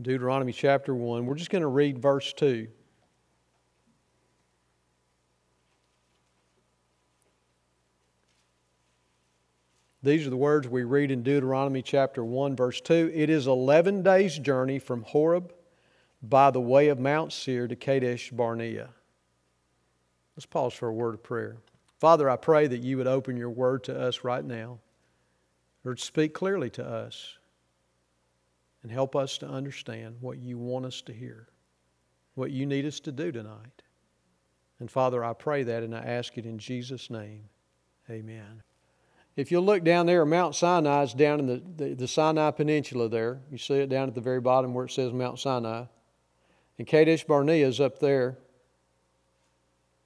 Deuteronomy chapter 1. We're just going to read verse 2. These are the words we read in Deuteronomy chapter 1, verse 2. It is 11 days' journey from Horeb by the way of Mount Seir to Kadesh Barnea. Let's pause for a word of prayer. Father, I pray that you would open your word to us right now, or speak clearly to us, and help us to understand what you want us to hear, what you need us to do tonight. And Father, I pray that and I ask it in Jesus' name. Amen. If you look down there, Mount Sinai is down in the, the, the, Sinai Peninsula there. You see it down at the very bottom where it says Mount Sinai. And Kadesh Barnea is up there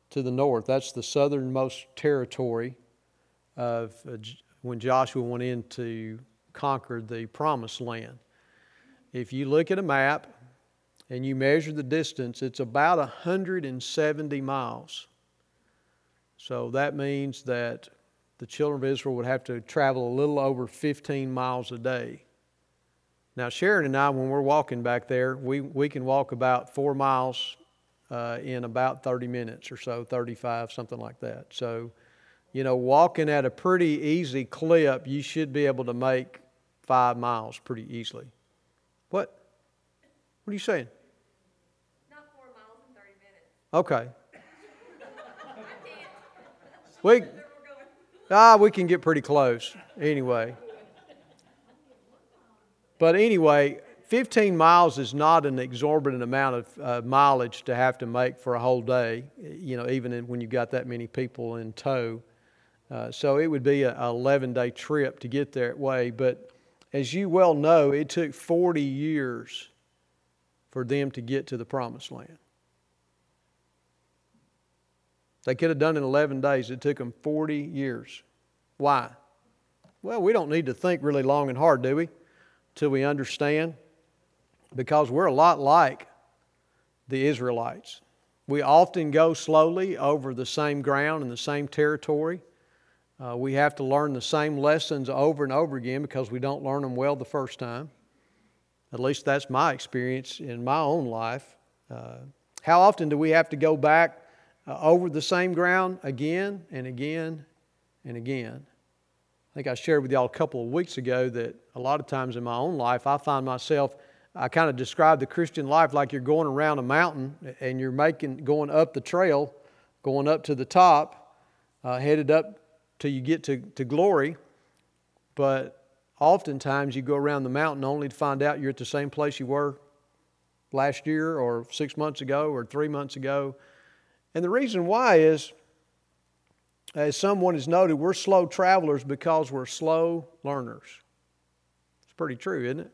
to the north. That's the southernmost territory of uh, when Joshua went in to conquer the promised land. If you look at a map and you measure the distance, it's about 170 miles. So that means that the children of Israel would have to travel a little over 15 miles a day. Now, Sharon and I, when we're walking back there, we, we can walk about four miles uh, in about 30 minutes or so, 35, something like that. So, you know, walking at a pretty easy clip, you should be able to make five miles pretty easily. What? What are you saying? Not four miles in 30 minutes. Okay. we, Ah, we can get pretty close anyway. But anyway, 15 miles is not an exorbitant amount of uh, mileage to have to make for a whole day, you know, even in, when you've got that many people in tow. Uh, so it would be an 11 day trip to get that way. But as you well know, it took 40 years for them to get to the promised land. They could have done it in 11 days. It took them 40 years. Why? Well, we don't need to think really long and hard, do we? Till we understand. Because we're a lot like the Israelites. We often go slowly over the same ground and the same territory. Uh, we have to learn the same lessons over and over again because we don't learn them well the first time. At least that's my experience in my own life. Uh, how often do we have to go back uh, over the same ground again and again and again. I think I shared with y'all a couple of weeks ago that a lot of times in my own life, I find myself, I kind of describe the Christian life like you're going around a mountain and you're making, going up the trail, going up to the top, uh, headed up till you get to, to glory. But oftentimes you go around the mountain only to find out you're at the same place you were last year or six months ago or three months ago and the reason why is, as someone has noted, we're slow travelers because we're slow learners. It's pretty true, isn't it?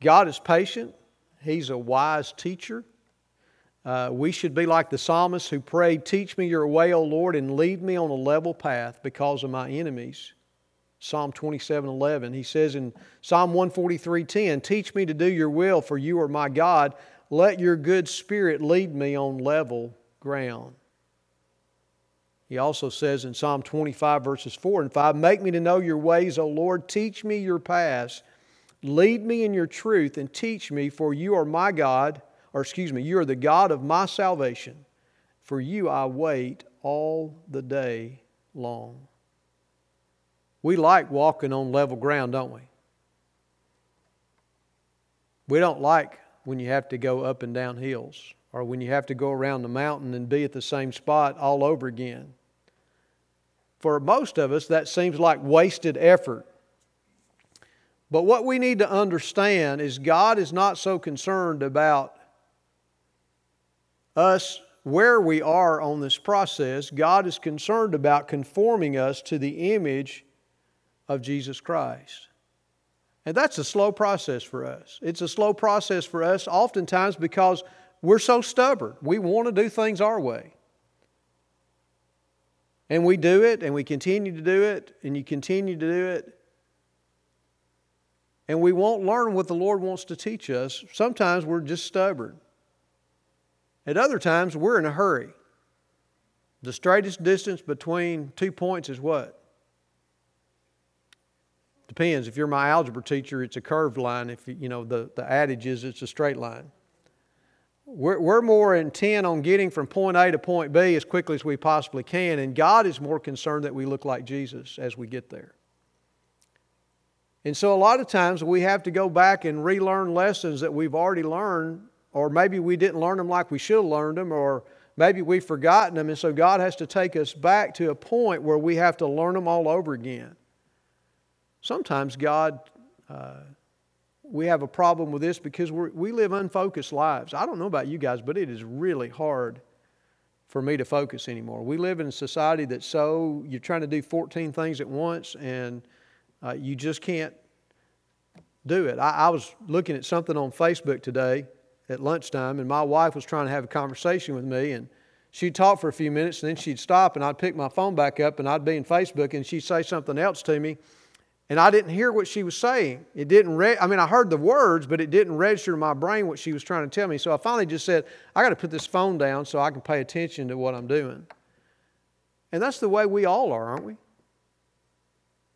God is patient, He's a wise teacher. Uh, we should be like the psalmist who prayed, Teach me your way, O Lord, and lead me on a level path because of my enemies. Psalm 27 11. He says in Psalm 143 10, Teach me to do your will, for you are my God. Let your good spirit lead me on level ground. He also says in Psalm 25, verses 4 and 5 Make me to know your ways, O Lord. Teach me your paths. Lead me in your truth and teach me, for you are my God, or excuse me, you are the God of my salvation. For you I wait all the day long. We like walking on level ground, don't we? We don't like when you have to go up and down hills or when you have to go around the mountain and be at the same spot all over again. For most of us, that seems like wasted effort. But what we need to understand is God is not so concerned about us where we are on this process. God is concerned about conforming us to the image of Jesus Christ. And that's a slow process for us. It's a slow process for us oftentimes because we're so stubborn. We want to do things our way. And we do it, and we continue to do it, and you continue to do it. And we won't learn what the Lord wants to teach us. Sometimes we're just stubborn. At other times, we're in a hurry. The straightest distance between two points is what? Depends. If you're my algebra teacher, it's a curved line. If you know the, the adage is it's a straight line. We're, we're more intent on getting from point A to point B as quickly as we possibly can, and God is more concerned that we look like Jesus as we get there. And so, a lot of times, we have to go back and relearn lessons that we've already learned, or maybe we didn't learn them like we should have learned them, or maybe we've forgotten them. And so, God has to take us back to a point where we have to learn them all over again. Sometimes, God. Uh, we have a problem with this because we live unfocused lives. I don't know about you guys, but it is really hard for me to focus anymore. We live in a society that's so, you're trying to do 14 things at once and uh, you just can't do it. I, I was looking at something on Facebook today at lunchtime, and my wife was trying to have a conversation with me, and she'd talk for a few minutes, and then she'd stop, and I'd pick my phone back up, and I'd be in Facebook, and she'd say something else to me and I didn't hear what she was saying. It didn't. Re- I mean, I heard the words, but it didn't register in my brain what she was trying to tell me. So I finally just said, "I got to put this phone down so I can pay attention to what I'm doing." And that's the way we all are, aren't we?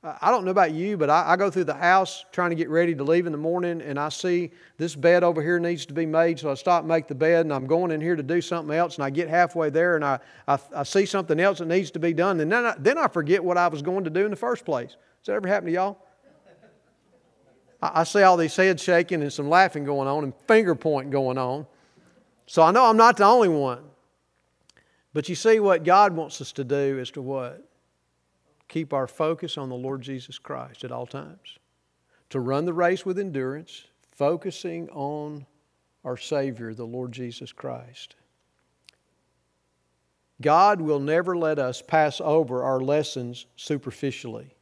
I don't know about you, but I, I, go through the house trying to get ready to leave in the morning, and I see this bed over here needs to be made, so I stop and make the bed, and I'm going in here to do something else, and I get halfway there, and I, I, I see something else that needs to be done, and then I, then I forget what I was going to do in the first place. Has that ever happened to y'all? I, I see all these heads shaking and some laughing going on and finger pointing going on. So I know I'm not the only one. But you see, what God wants us to do is to what? Keep our focus on the Lord Jesus Christ at all times. To run the race with endurance, focusing on our Savior, the Lord Jesus Christ. God will never let us pass over our lessons superficially.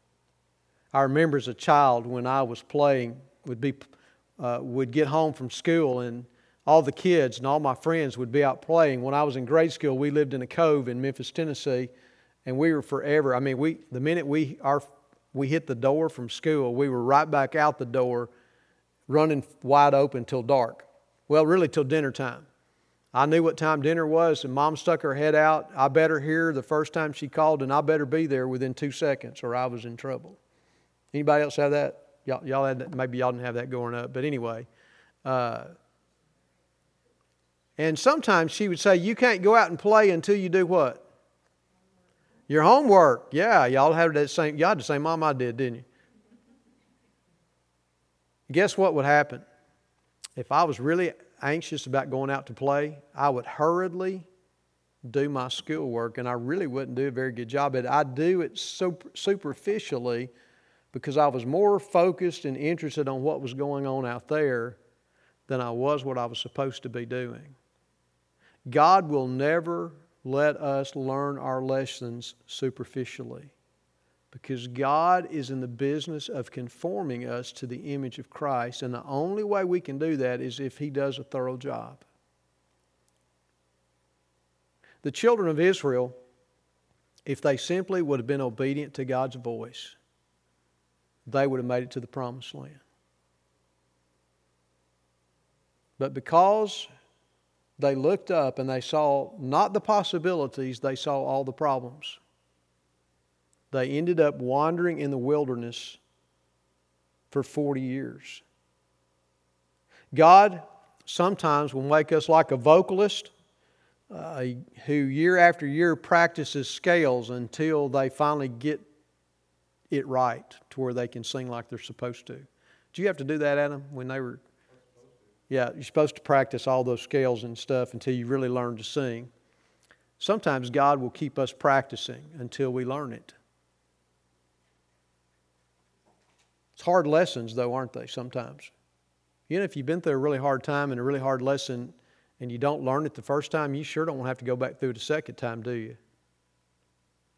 I remember as a child when I was playing, would be, uh, would get home from school and all the kids and all my friends would be out playing. When I was in grade school, we lived in a cove in Memphis, Tennessee, and we were forever. I mean, we the minute we our we hit the door from school, we were right back out the door, running wide open till dark. Well, really till dinner time. I knew what time dinner was, and Mom stuck her head out. I better hear the first time she called, and I better be there within two seconds, or I was in trouble. Anybody else have that? Y'all, y'all had that, maybe y'all didn't have that growing up, but anyway. Uh, and sometimes she would say, You can't go out and play until you do what? Your homework. Yeah, y'all had that same, y'all had the same mom I did, didn't you? Guess what would happen? If I was really anxious about going out to play, I would hurriedly do my schoolwork, and I really wouldn't do a very good job at it. I'd do it super, superficially because I was more focused and interested on what was going on out there than I was what I was supposed to be doing. God will never let us learn our lessons superficially because God is in the business of conforming us to the image of Christ, and the only way we can do that is if He does a thorough job. The children of Israel, if they simply would have been obedient to God's voice, they would have made it to the promised land. But because they looked up and they saw not the possibilities, they saw all the problems. They ended up wandering in the wilderness for 40 years. God sometimes will make us like a vocalist uh, who year after year practices scales until they finally get it right to where they can sing like they're supposed to. Do you have to do that, Adam, when they were? Yeah, you're supposed to practice all those scales and stuff until you really learn to sing. Sometimes God will keep us practicing until we learn it. It's hard lessons, though, aren't they, sometimes? You know, if you've been through a really hard time and a really hard lesson and you don't learn it the first time, you sure don't have to go back through it a second time, do you?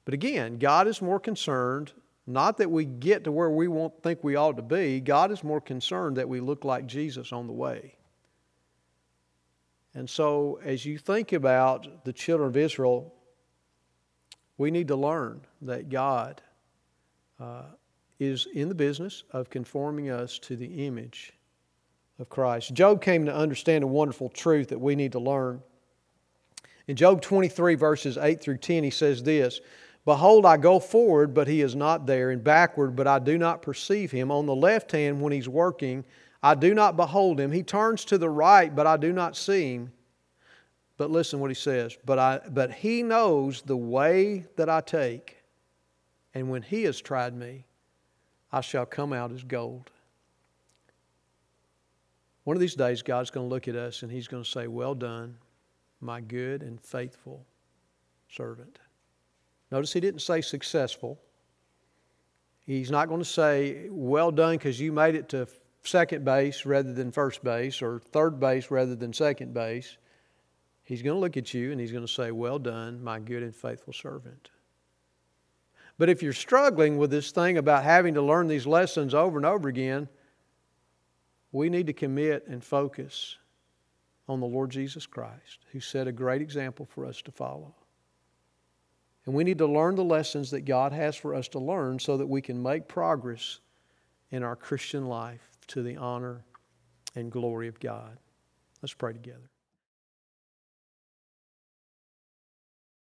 But again, God is more concerned not that we get to where we think we ought to be. God is more concerned that we look like Jesus on the way. And so, as you think about the children of Israel, we need to learn that God uh, is in the business of conforming us to the image of Christ. Job came to understand a wonderful truth that we need to learn. In Job 23, verses 8 through 10, he says this Behold, I go forward, but he is not there, and backward, but I do not perceive him. On the left hand, when he's working, I do not behold him. He turns to the right, but I do not see him. But listen what he says. But, I, but he knows the way that I take, and when he has tried me, I shall come out as gold. One of these days, God's going to look at us and he's going to say, Well done, my good and faithful servant. Notice he didn't say successful. He's not going to say, well done because you made it to second base rather than first base or third base rather than second base. He's going to look at you and he's going to say, well done, my good and faithful servant. But if you're struggling with this thing about having to learn these lessons over and over again, we need to commit and focus on the Lord Jesus Christ, who set a great example for us to follow. And we need to learn the lessons that God has for us to learn so that we can make progress in our Christian life to the honor and glory of God. Let's pray together.